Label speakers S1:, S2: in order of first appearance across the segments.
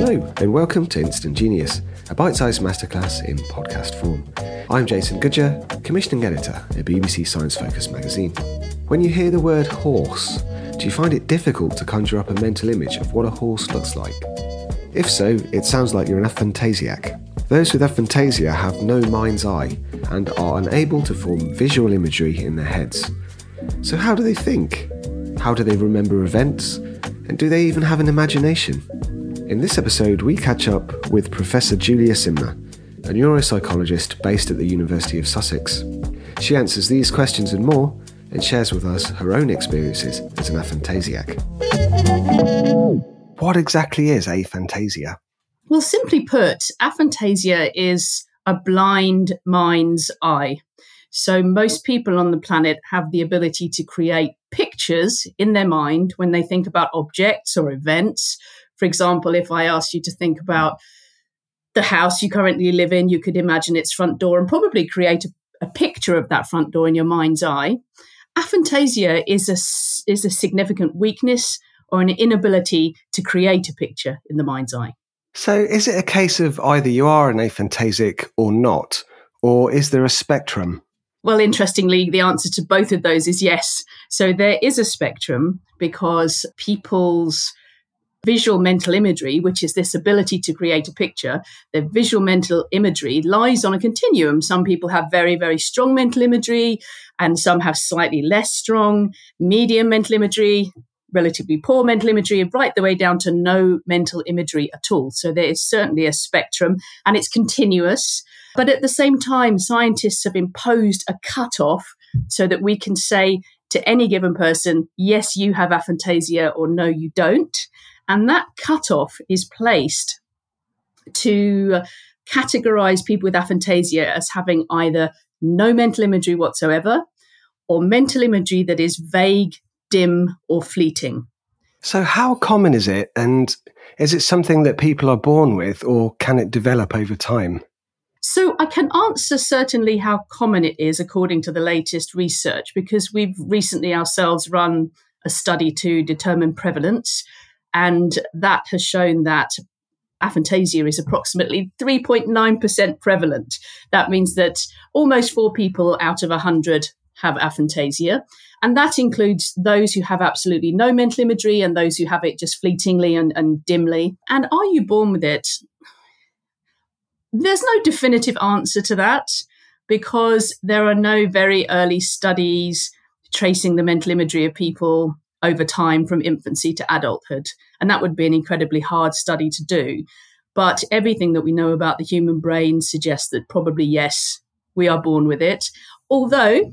S1: Hello, and welcome to Instant Genius, a bite sized masterclass in podcast form. I'm Jason Goodyer, commissioning editor at BBC Science Focus magazine. When you hear the word horse, do you find it difficult to conjure up a mental image of what a horse looks like? If so, it sounds like you're an aphantasiac. Those with aphantasia have no mind's eye and are unable to form visual imagery in their heads. So, how do they think? How do they remember events? And do they even have an imagination? In this episode, we catch up with Professor Julia Simner, a neuropsychologist based at the University of Sussex. She answers these questions and more and shares with us her own experiences as an aphantasiac. What exactly is aphantasia?
S2: Well, simply put, aphantasia is a blind mind's eye. So most people on the planet have the ability to create pictures in their mind when they think about objects or events. For example, if I asked you to think about the house you currently live in, you could imagine its front door and probably create a, a picture of that front door in your mind's eye. Aphantasia is a, is a significant weakness or an inability to create a picture in the mind's eye.
S1: So, is it a case of either you are an aphantasic or not, or is there a spectrum?
S2: Well, interestingly, the answer to both of those is yes. So there is a spectrum because people's visual mental imagery, which is this ability to create a picture, their visual mental imagery lies on a continuum. Some people have very, very strong mental imagery, and some have slightly less strong, medium mental imagery, relatively poor mental imagery, right the way down to no mental imagery at all. So there is certainly a spectrum, and it's continuous. But at the same time, scientists have imposed a cutoff so that we can say to any given person, yes, you have aphantasia, or no, you don't. And that cutoff is placed to categorize people with aphantasia as having either no mental imagery whatsoever or mental imagery that is vague, dim, or fleeting.
S1: So, how common is it? And is it something that people are born with, or can it develop over time?
S2: So I can answer certainly how common it is according to the latest research because we've recently ourselves run a study to determine prevalence. And that has shown that aphantasia is approximately 3.9% prevalent. That means that almost four people out of 100 have aphantasia. And that includes those who have absolutely no mental imagery and those who have it just fleetingly and, and dimly. And are you born with it? There's no definitive answer to that because there are no very early studies tracing the mental imagery of people over time from infancy to adulthood. And that would be an incredibly hard study to do. But everything that we know about the human brain suggests that probably yes, we are born with it. Although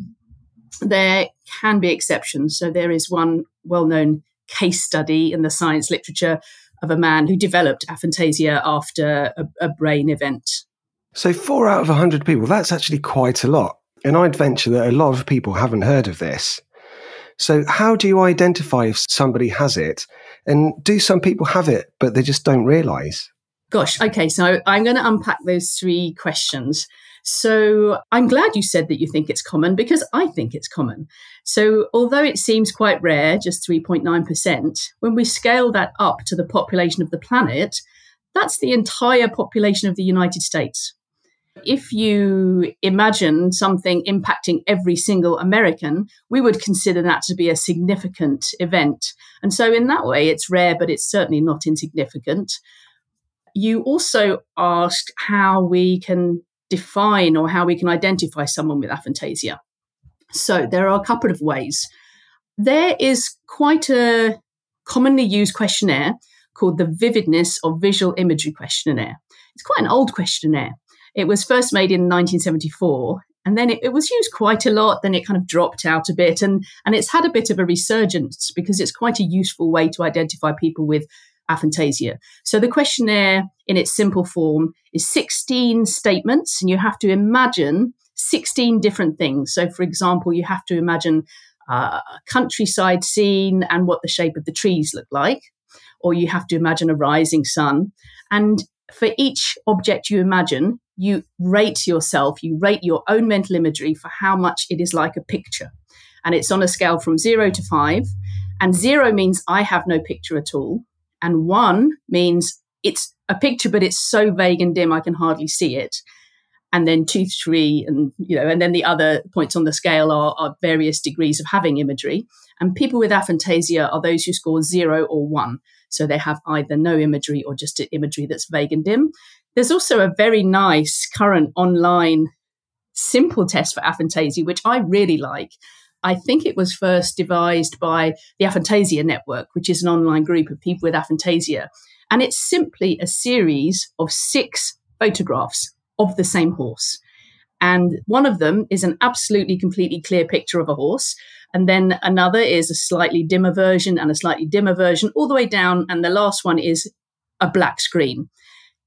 S2: there can be exceptions. So there is one well known case study in the science literature of a man who developed aphantasia after a, a brain event.
S1: So, four out of 100 people, that's actually quite a lot. And I'd venture that a lot of people haven't heard of this. So, how do you identify if somebody has it? And do some people have it, but they just don't realize?
S2: Gosh, okay. So, I'm going to unpack those three questions. So I'm glad you said that you think it's common because I think it's common. So although it seems quite rare, just 3.9%, when we scale that up to the population of the planet, that's the entire population of the United States. If you imagine something impacting every single American, we would consider that to be a significant event. And so, in that way, it's rare, but it's certainly not insignificant. You also asked how we can define or how we can identify someone with aphantasia. So, there are a couple of ways. There is quite a commonly used questionnaire called the Vividness of Visual Imagery Questionnaire. It's quite an old questionnaire. It was first made in 1974 and then it, it, was used quite a lot then it kind of dropped out a bit and and it's had a bit of a resurgence because it's quite a useful way to identify people with aphantasia so the questionnaire in its simple form is 16 statements and you have to imagine 16 different things so for example you have to imagine uh, a countryside scene and what the shape of the trees look like or you have to imagine a rising sun and for each object you imagine you rate yourself, you rate your own mental imagery for how much it is like a picture. And it's on a scale from zero to five. And zero means I have no picture at all. And one means it's a picture, but it's so vague and dim I can hardly see it. And then two, three, and you know, and then the other points on the scale are, are various degrees of having imagery. And people with aphantasia are those who score zero or one. So they have either no imagery or just imagery that's vague and dim. There's also a very nice current online simple test for aphantasia, which I really like. I think it was first devised by the Aphantasia Network, which is an online group of people with aphantasia. And it's simply a series of six photographs of the same horse. And one of them is an absolutely completely clear picture of a horse. And then another is a slightly dimmer version and a slightly dimmer version, all the way down. And the last one is a black screen.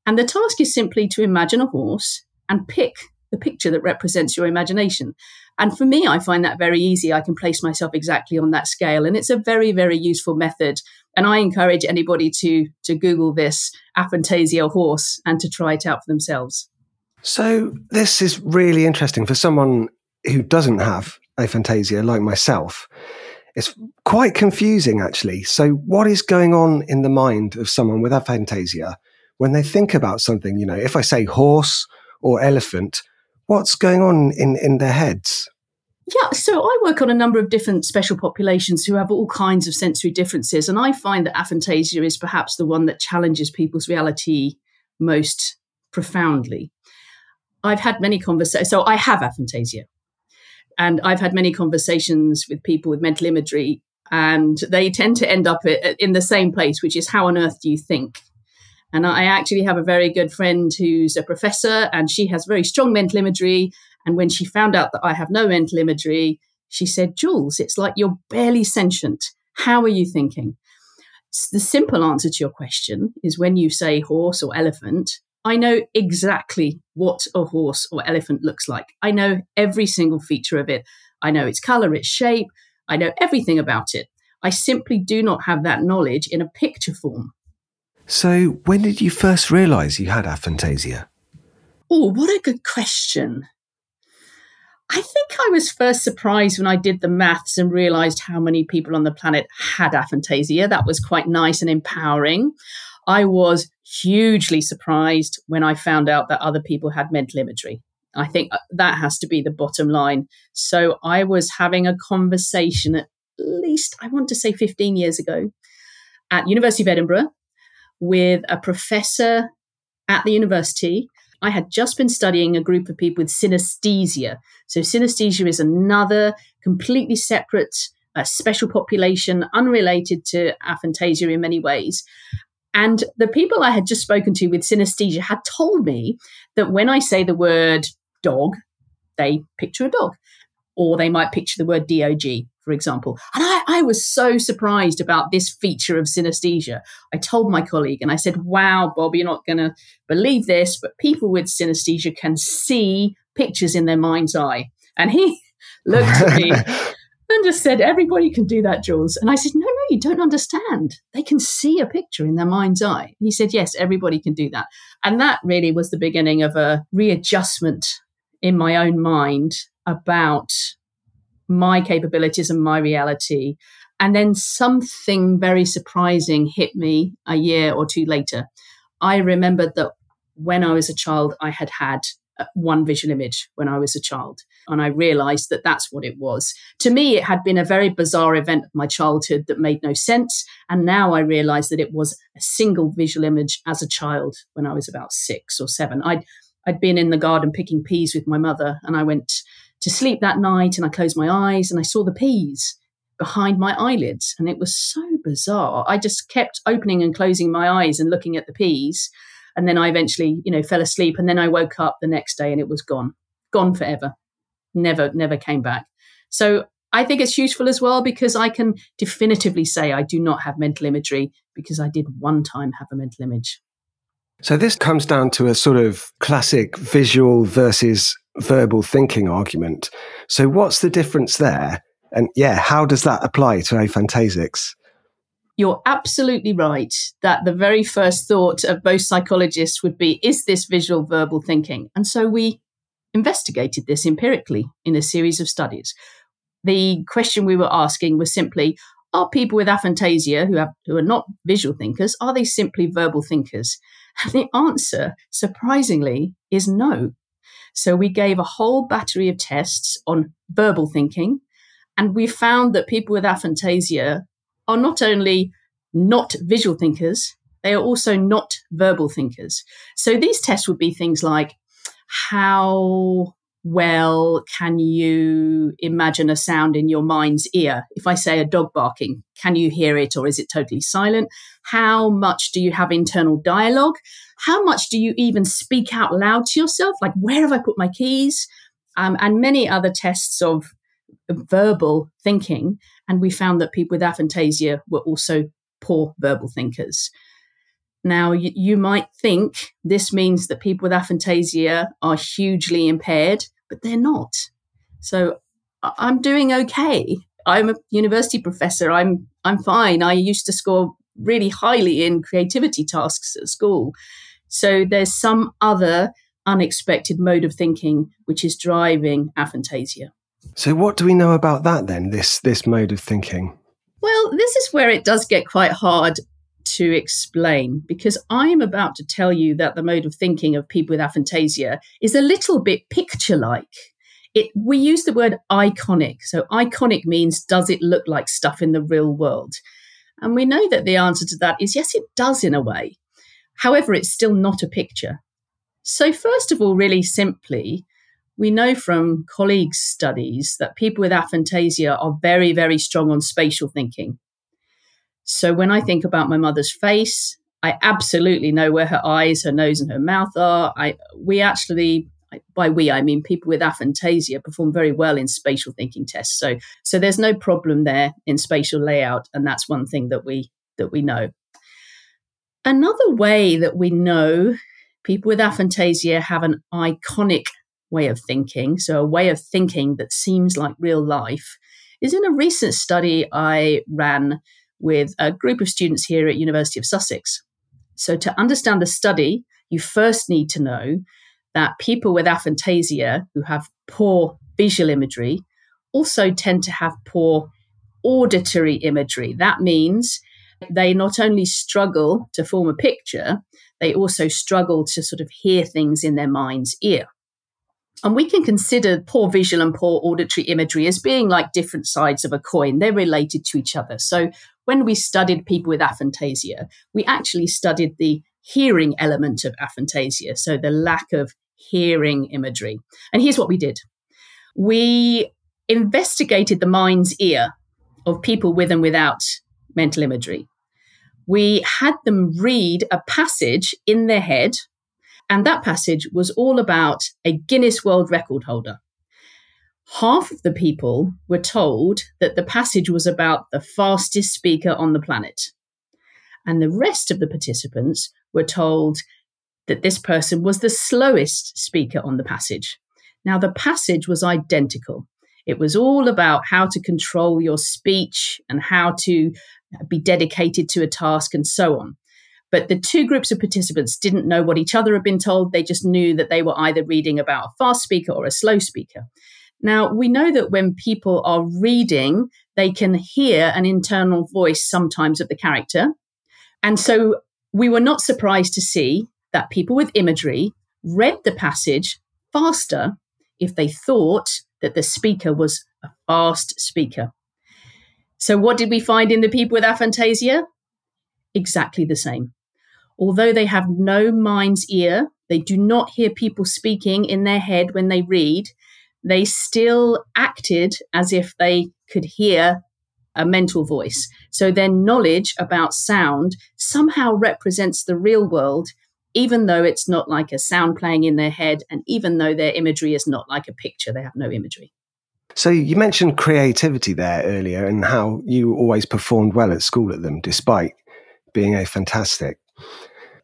S2: And the task is simply to imagine a horse and pick the picture that represents your imagination. And for me, I find that very easy. I can place myself exactly on that scale. And it's a very, very useful method. And I encourage anybody to, to Google this aphantasia horse and to try it out for themselves.
S1: So, this is really interesting for someone who doesn't have aphantasia like myself. It's quite confusing, actually. So, what is going on in the mind of someone with aphantasia when they think about something, you know, if I say horse or elephant, what's going on in, in their heads?
S2: Yeah, so I work on a number of different special populations who have all kinds of sensory differences. And I find that aphantasia is perhaps the one that challenges people's reality most profoundly. I've had many conversations, so I have aphantasia. And I've had many conversations with people with mental imagery, and they tend to end up in the same place, which is how on earth do you think? And I actually have a very good friend who's a professor and she has very strong mental imagery. And when she found out that I have no mental imagery, she said, Jules, it's like you're barely sentient. How are you thinking? The simple answer to your question is when you say horse or elephant, I know exactly what a horse or elephant looks like. I know every single feature of it. I know its color, its shape. I know everything about it. I simply do not have that knowledge in a picture form.
S1: So, when did you first realize you had aphantasia?
S2: Oh, what a good question. I think I was first surprised when I did the maths and realized how many people on the planet had aphantasia. That was quite nice and empowering. I was hugely surprised when I found out that other people had mental imagery. I think uh, that has to be the bottom line. So I was having a conversation at least, I want to say 15 years ago at University of Edinburgh with a professor at the university. I had just been studying a group of people with synesthesia. So, synesthesia is another completely separate, uh, special population, unrelated to aphantasia in many ways. And the people I had just spoken to with synesthesia had told me that when I say the word dog, they picture a dog, or they might picture the word DOG for example. And I, I was so surprised about this feature of synesthesia. I told my colleague and I said, Wow, Bob, you're not going to believe this, but people with synesthesia can see pictures in their mind's eye. And he looked at me and just said, Everybody can do that, Jules. And I said, No, no, you don't understand. They can see a picture in their mind's eye. He said, Yes, everybody can do that. And that really was the beginning of a readjustment in my own mind about my capabilities and my reality. And then something very surprising hit me a year or two later. I remembered that when I was a child, I had had uh, one visual image when I was a child. And I realized that that's what it was. To me, it had been a very bizarre event of my childhood that made no sense. And now I realize that it was a single visual image as a child when I was about six or seven. I'd, I'd been in the garden picking peas with my mother, and I went to sleep that night and I closed my eyes and I saw the peas behind my eyelids. And it was so bizarre. I just kept opening and closing my eyes and looking at the peas and then I eventually, you know, fell asleep. And then I woke up the next day and it was gone, gone forever. Never, never came back. So I think it's useful as well because I can definitively say I do not have mental imagery because I did one time have a mental image.
S1: So this comes down to a sort of classic visual versus verbal thinking argument. So what's the difference there? And yeah, how does that apply to aphantasics?
S2: you're absolutely right that the very first thought of most psychologists would be is this visual verbal thinking? And so we investigated this empirically in a series of studies. The question we were asking was simply are people with aphantasia who have who are not visual thinkers are they simply verbal thinkers and the answer surprisingly is no so we gave a whole battery of tests on verbal thinking and we found that people with aphantasia are not only not visual thinkers, they are also not verbal thinkers. So these tests would be things like how well can you imagine a sound in your mind's ear? If I say a dog barking, can you hear it or is it totally silent? How much do you have internal dialogue? How much do you even speak out loud to yourself? Like, where have I put my keys? Um, and many other tests of verbal thinking. And we found that people with aphantasia were also poor verbal thinkers. Now, you, you might think this means that people with aphantasia are hugely impaired, but they're not. So I'm doing okay. I'm a university professor. I'm I'm fine. I used to score really highly in creativity tasks at school. So there's some other unexpected mode of thinking which is driving aphantasia.
S1: So what do we know about that then? This this mode of thinking.
S2: Well, this is where it does get quite hard to explain because I'm about to tell you that the mode of thinking of people with aphantasia is a little bit picture like. It, we use the word iconic. So, iconic means does it look like stuff in the real world? And we know that the answer to that is yes, it does in a way. However, it's still not a picture. So, first of all, really simply, we know from colleagues' studies that people with aphantasia are very, very strong on spatial thinking. So when I think about my mother's face, I absolutely know where her eyes, her nose, and her mouth are. I we actually by we I mean people with aphantasia perform very well in spatial thinking tests. So so there's no problem there in spatial layout, and that's one thing that we that we know. Another way that we know people with aphantasia have an iconic way of thinking, so a way of thinking that seems like real life, is in a recent study I ran with a group of students here at University of Sussex. So to understand the study, you first need to know that people with aphantasia who have poor visual imagery also tend to have poor auditory imagery. That means they not only struggle to form a picture, they also struggle to sort of hear things in their mind's ear. And we can consider poor visual and poor auditory imagery as being like different sides of a coin. They're related to each other. So when we studied people with aphantasia, we actually studied the hearing element of aphantasia, so the lack of hearing imagery. And here's what we did we investigated the mind's ear of people with and without mental imagery. We had them read a passage in their head and that passage was all about a Guinness World Record holder. Half of the people were told that the passage was about the fastest speaker on the planet. And the rest of the participants were told that this person was the slowest speaker on the passage. Now, the passage was identical. It was all about how to control your speech and how to be dedicated to a task and so on. But the two groups of participants didn't know what each other had been told. They just knew that they were either reading about a fast speaker or a slow speaker. Now, we know that when people are reading, they can hear an internal voice sometimes of the character. And so we were not surprised to see that people with imagery read the passage faster if they thought that the speaker was a fast speaker. So, what did we find in the people with aphantasia? Exactly the same. Although they have no mind's ear, they do not hear people speaking in their head when they read, they still acted as if they could hear a mental voice. So their knowledge about sound somehow represents the real world, even though it's not like a sound playing in their head, and even though their imagery is not like a picture, they have no imagery.
S1: So you mentioned creativity there earlier and how you always performed well at school at them, despite being aphantasic.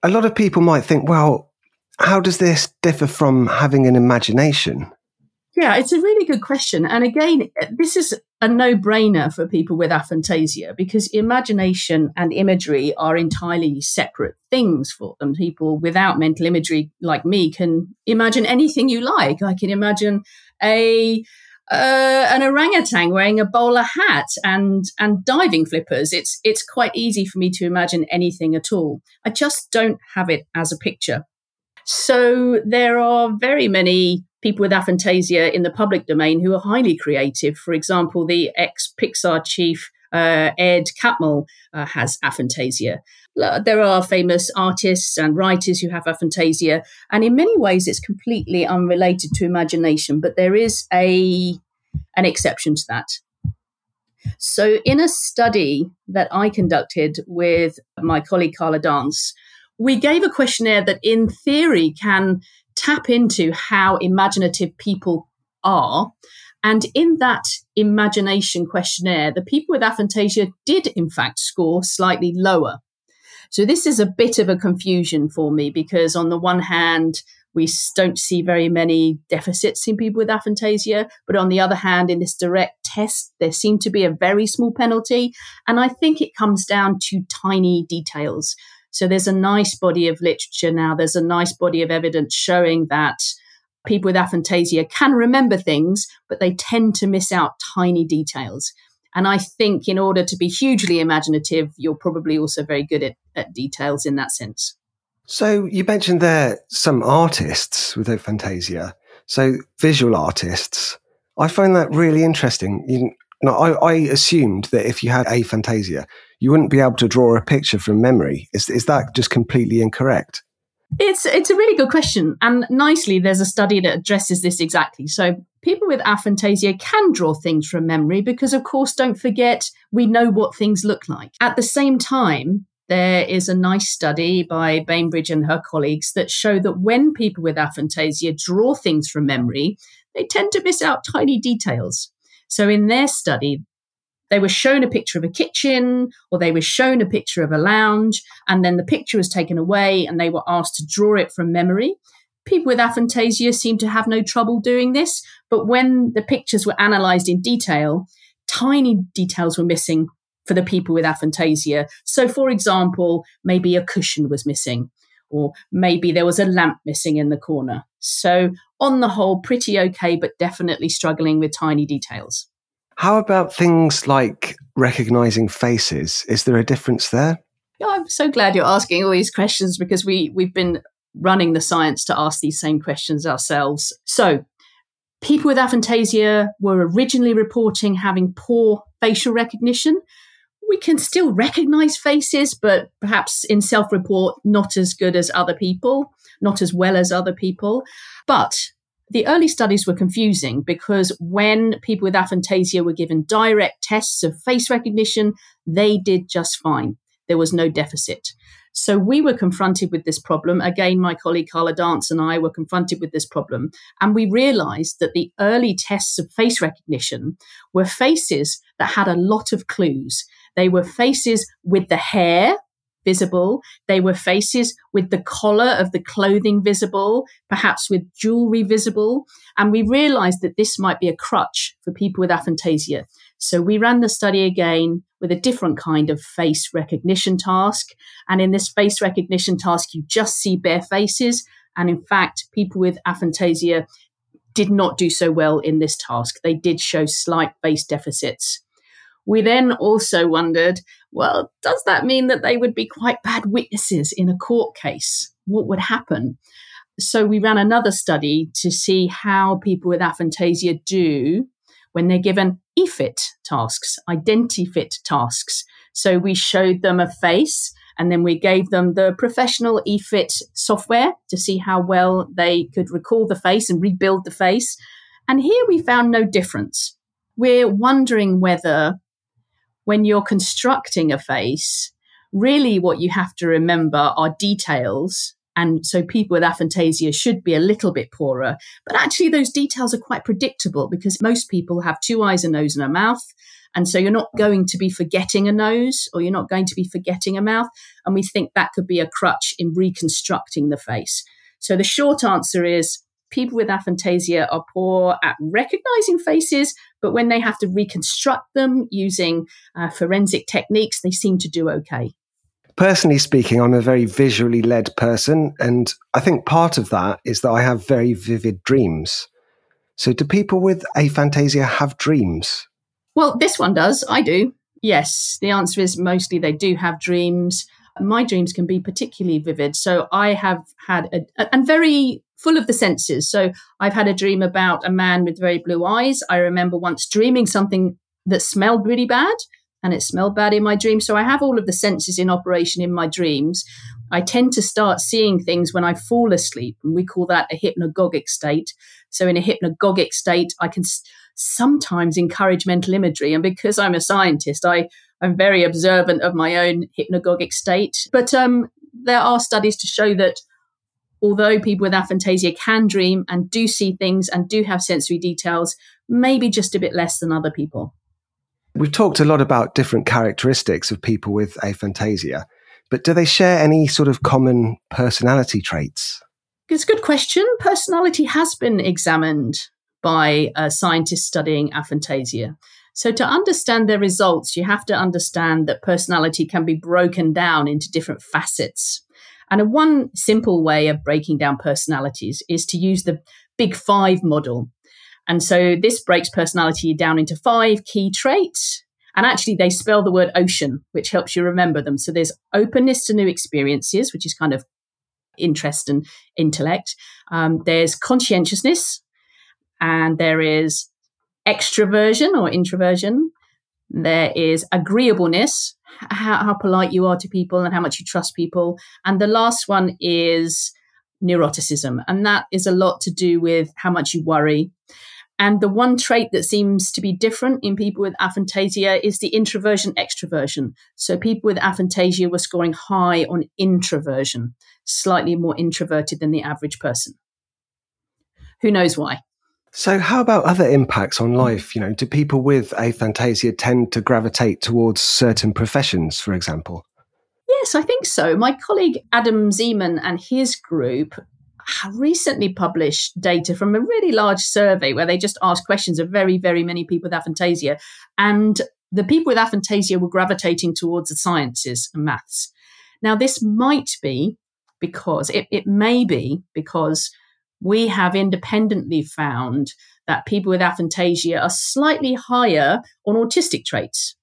S1: A lot of people might think, well, how does this differ from having an imagination?
S2: Yeah, it's a really good question. And again, this is a no brainer for people with aphantasia because imagination and imagery are entirely separate things for them. People without mental imagery, like me, can imagine anything you like. I can imagine a uh, an orangutan wearing a bowler hat and and diving flippers. It's it's quite easy for me to imagine anything at all. I just don't have it as a picture. So there are very many people with aphantasia in the public domain who are highly creative. For example, the ex Pixar chief uh, Ed Catmull uh, has aphantasia. There are famous artists and writers who have aphantasia, and in many ways, it's completely unrelated to imagination. But there is a an exception to that. So, in a study that I conducted with my colleague Carla Dance, we gave a questionnaire that, in theory, can tap into how imaginative people are. And in that imagination questionnaire, the people with aphantasia did, in fact, score slightly lower. So this is a bit of a confusion for me because, on the one hand, we don't see very many deficits in people with aphantasia. But on the other hand, in this direct test, there seemed to be a very small penalty. And I think it comes down to tiny details. So there's a nice body of literature now, there's a nice body of evidence showing that people with aphantasia can remember things, but they tend to miss out tiny details. And I think in order to be hugely imaginative, you're probably also very good at, at details in that sense.
S1: So you mentioned there some artists with aphantasia. So visual artists. I find that really interesting. No, I, I assumed that if you had aphantasia, you wouldn't be able to draw a picture from memory. Is, is that just completely incorrect?
S2: It's it's a really good question, and nicely, there's a study that addresses this exactly. So, people with aphantasia can draw things from memory because, of course, don't forget we know what things look like. At the same time, there is a nice study by Bainbridge and her colleagues that show that when people with aphantasia draw things from memory, they tend to miss out tiny details. So, in their study, they were shown a picture of a kitchen or they were shown a picture of a lounge, and then the picture was taken away and they were asked to draw it from memory. People with aphantasia seem to have no trouble doing this, but when the pictures were analysed in detail, tiny details were missing for the people with aphantasia. So, for example, maybe a cushion was missing, or maybe there was a lamp missing in the corner. So, on the whole, pretty okay, but definitely struggling with tiny details.
S1: How about things like recognizing faces? Is there a difference there?
S2: Yeah, I'm so glad you're asking all these questions because we we've been running the science to ask these same questions ourselves. So, people with aphantasia were originally reporting having poor facial recognition. We can still recognize faces, but perhaps in self report, not as good as other people, not as well as other people. But the early studies were confusing because when people with aphantasia were given direct tests of face recognition, they did just fine. There was no deficit. So we were confronted with this problem. Again, my colleague Carla Dance and I were confronted with this problem. And we realized that the early tests of face recognition were faces that had a lot of clues. They were faces with the hair visible. They were faces with the collar of the clothing visible, perhaps with jewelry visible. And we realized that this might be a crutch for people with aphantasia. So we ran the study again with a different kind of face recognition task. And in this face recognition task, you just see bare faces. And in fact, people with aphantasia did not do so well in this task. They did show slight face deficits. We then also wondered well, does that mean that they would be quite bad witnesses in a court case? What would happen? so we ran another study to see how people with aphantasia do when they're given EFIT tasks, identifit tasks. So we showed them a face and then we gave them the professional EFIT software to see how well they could recall the face and rebuild the face. And here we found no difference. We're wondering whether when you're constructing a face, really what you have to remember are details. And so people with aphantasia should be a little bit poorer. But actually, those details are quite predictable because most people have two eyes, a nose, and a mouth. And so you're not going to be forgetting a nose or you're not going to be forgetting a mouth. And we think that could be a crutch in reconstructing the face. So the short answer is people with aphantasia are poor at recognizing faces, but when they have to reconstruct them using uh, forensic techniques, they seem to do okay.
S1: Personally speaking, I'm a very visually led person, and I think part of that is that I have very vivid dreams. So, do people with aphantasia have dreams?
S2: Well, this one does. I do. Yes. The answer is mostly they do have dreams. My dreams can be particularly vivid. So, I have had a, and very full of the senses. So I've had a dream about a man with very blue eyes. I remember once dreaming something that smelled really bad and it smelled bad in my dream. So I have all of the senses in operation in my dreams. I tend to start seeing things when I fall asleep, and we call that a hypnagogic state. So, in a hypnagogic state, I can sometimes encourage mental imagery. And because I'm a scientist, I, I'm very observant of my own hypnagogic state. But um, there are studies to show that although people with aphantasia can dream and do see things and do have sensory details, maybe just a bit less than other people.
S1: We've talked a lot about different characteristics of people with aphantasia, but do they share any sort of common personality traits?
S2: It's a good question. Personality has been examined by uh, scientists studying aphantasia. So, to understand their results, you have to understand that personality can be broken down into different facets. And one simple way of breaking down personalities is to use the Big Five model. And so this breaks personality down into five key traits. And actually, they spell the word ocean, which helps you remember them. So there's openness to new experiences, which is kind of interest and intellect. Um, there's conscientiousness, and there is extroversion or introversion. There is agreeableness, how, how polite you are to people and how much you trust people. And the last one is neuroticism. And that is a lot to do with how much you worry. And the one trait that seems to be different in people with aphantasia is the introversion extroversion. So people with aphantasia were scoring high on introversion, slightly more introverted than the average person. Who knows why?
S1: So, how about other impacts on life? You know, do people with aphantasia tend to gravitate towards certain professions, for example?
S2: Yes, I think so. My colleague Adam Zeman and his group recently published data from a really large survey where they just asked questions of very, very many people with aphantasia. And the people with aphantasia were gravitating towards the sciences and maths. Now, this might be because it, it may be because we have independently found that people with aphantasia are slightly higher on autistic traits.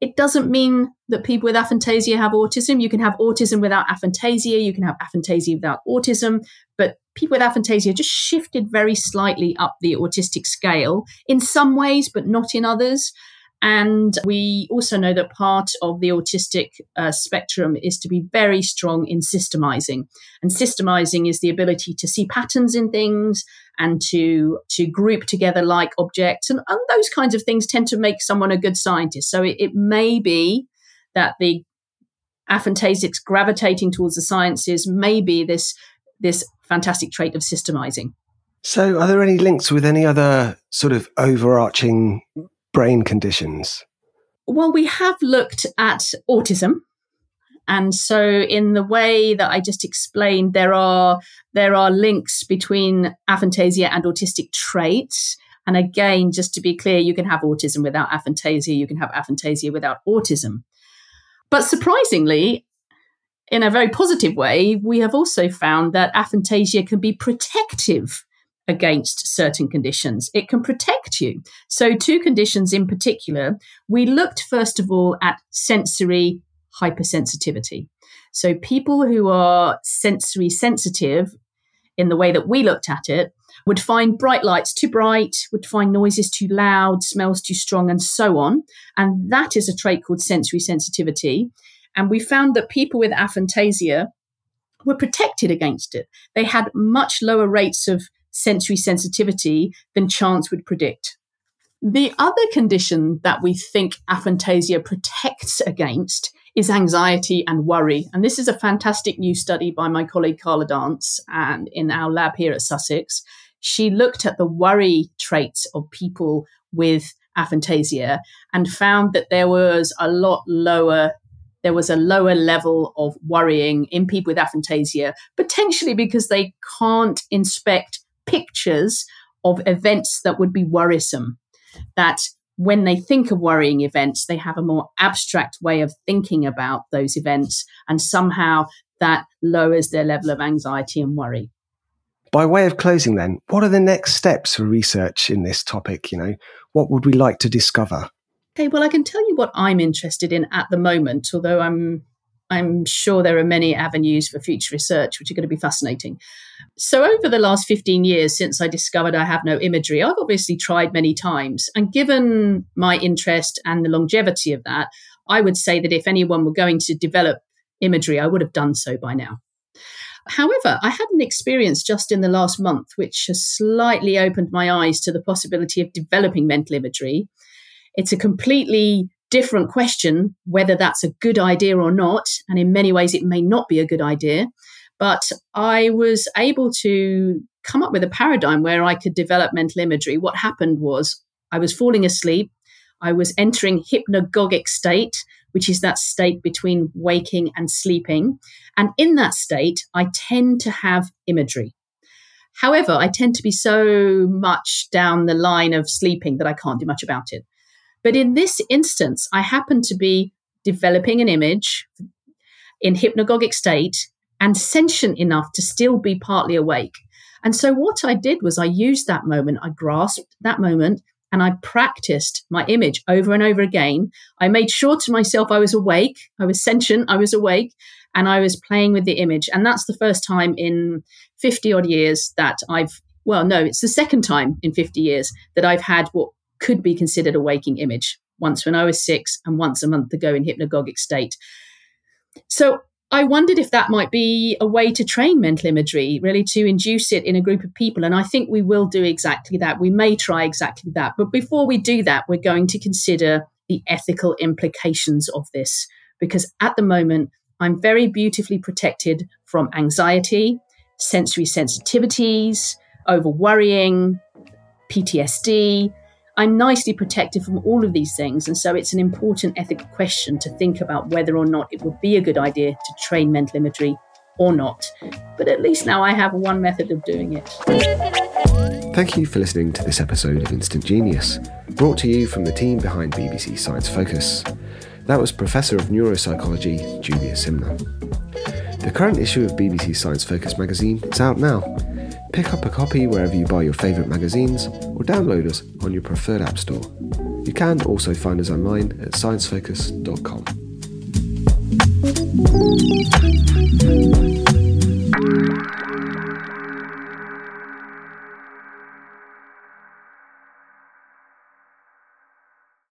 S2: It doesn't mean that people with aphantasia have autism. You can have autism without aphantasia, you can have aphantasia without autism, but people with aphantasia just shifted very slightly up the autistic scale in some ways, but not in others. And we also know that part of the autistic uh, spectrum is to be very strong in systemizing. And systemizing is the ability to see patterns in things and to, to group together like objects. And, and those kinds of things tend to make someone a good scientist. So it, it may be that the aphantasics gravitating towards the sciences may be this, this fantastic trait of systemizing.
S1: So, are there any links with any other sort of overarching brain conditions?
S2: Well, we have looked at autism. And so in the way that I just explained, there are there are links between aphantasia and autistic traits. And again, just to be clear, you can have autism without aphantasia, you can have aphantasia without autism. But surprisingly, in a very positive way, we have also found that aphantasia can be protective against certain conditions. It can protect you. So, two conditions in particular, we looked first of all at sensory hypersensitivity. So, people who are sensory sensitive in the way that we looked at it, would find bright lights too bright, would find noises too loud, smells too strong, and so on. And that is a trait called sensory sensitivity. And we found that people with aphantasia were protected against it. They had much lower rates of sensory sensitivity than chance would predict. The other condition that we think aphantasia protects against is anxiety and worry. And this is a fantastic new study by my colleague Carla Dance and in our lab here at Sussex. She looked at the worry traits of people with aphantasia and found that there was a lot lower there was a lower level of worrying in people with aphantasia, potentially because they can't inspect pictures of events that would be worrisome. That when they think of worrying events, they have a more abstract way of thinking about those events, and somehow that lowers their level of anxiety and worry.
S1: By way of closing, then, what are the next steps for research in this topic? You know, what would we like to discover?
S2: Okay, well, I can tell you what I'm interested in at the moment, although I'm I'm sure there are many avenues for future research which are going to be fascinating. So, over the last 15 years since I discovered I have no imagery, I've obviously tried many times. And given my interest and the longevity of that, I would say that if anyone were going to develop imagery, I would have done so by now. However, I had an experience just in the last month which has slightly opened my eyes to the possibility of developing mental imagery. It's a completely different question whether that's a good idea or not. And in many ways, it may not be a good idea. But I was able to come up with a paradigm where I could develop mental imagery. What happened was I was falling asleep. I was entering hypnagogic state, which is that state between waking and sleeping. And in that state, I tend to have imagery. However, I tend to be so much down the line of sleeping that I can't do much about it. But in this instance, I happen to be developing an image in hypnagogic state and sentient enough to still be partly awake. And so what I did was I used that moment, I grasped that moment and I practiced my image over and over again. I made sure to myself I was awake, I was sentient, I was awake, and I was playing with the image. And that's the first time in 50 odd years that I've, well, no, it's the second time in 50 years that I've had what could be considered a waking image, once when I was six and once a month ago in hypnagogic state. So I wondered if that might be a way to train mental imagery, really to induce it in a group of people. And I think we will do exactly that. We may try exactly that. But before we do that, we're going to consider the ethical implications of this. Because at the moment, I'm very beautifully protected from anxiety, sensory sensitivities, over worrying, PTSD, I'm nicely protected from all of these things. And so it's an important ethical question to think about whether or not it would be a good idea to train mental imagery or not. But at least now I have one method of doing it.
S1: Thank you for listening to this episode of Instant Genius, brought to you from the team behind BBC Science Focus. That was Professor of Neuropsychology Julia Simner. The current issue of BBC Science Focus magazine is out now Pick up a copy wherever you buy your favourite magazines or download us on your preferred app store. You can also find us online at sciencefocus.com.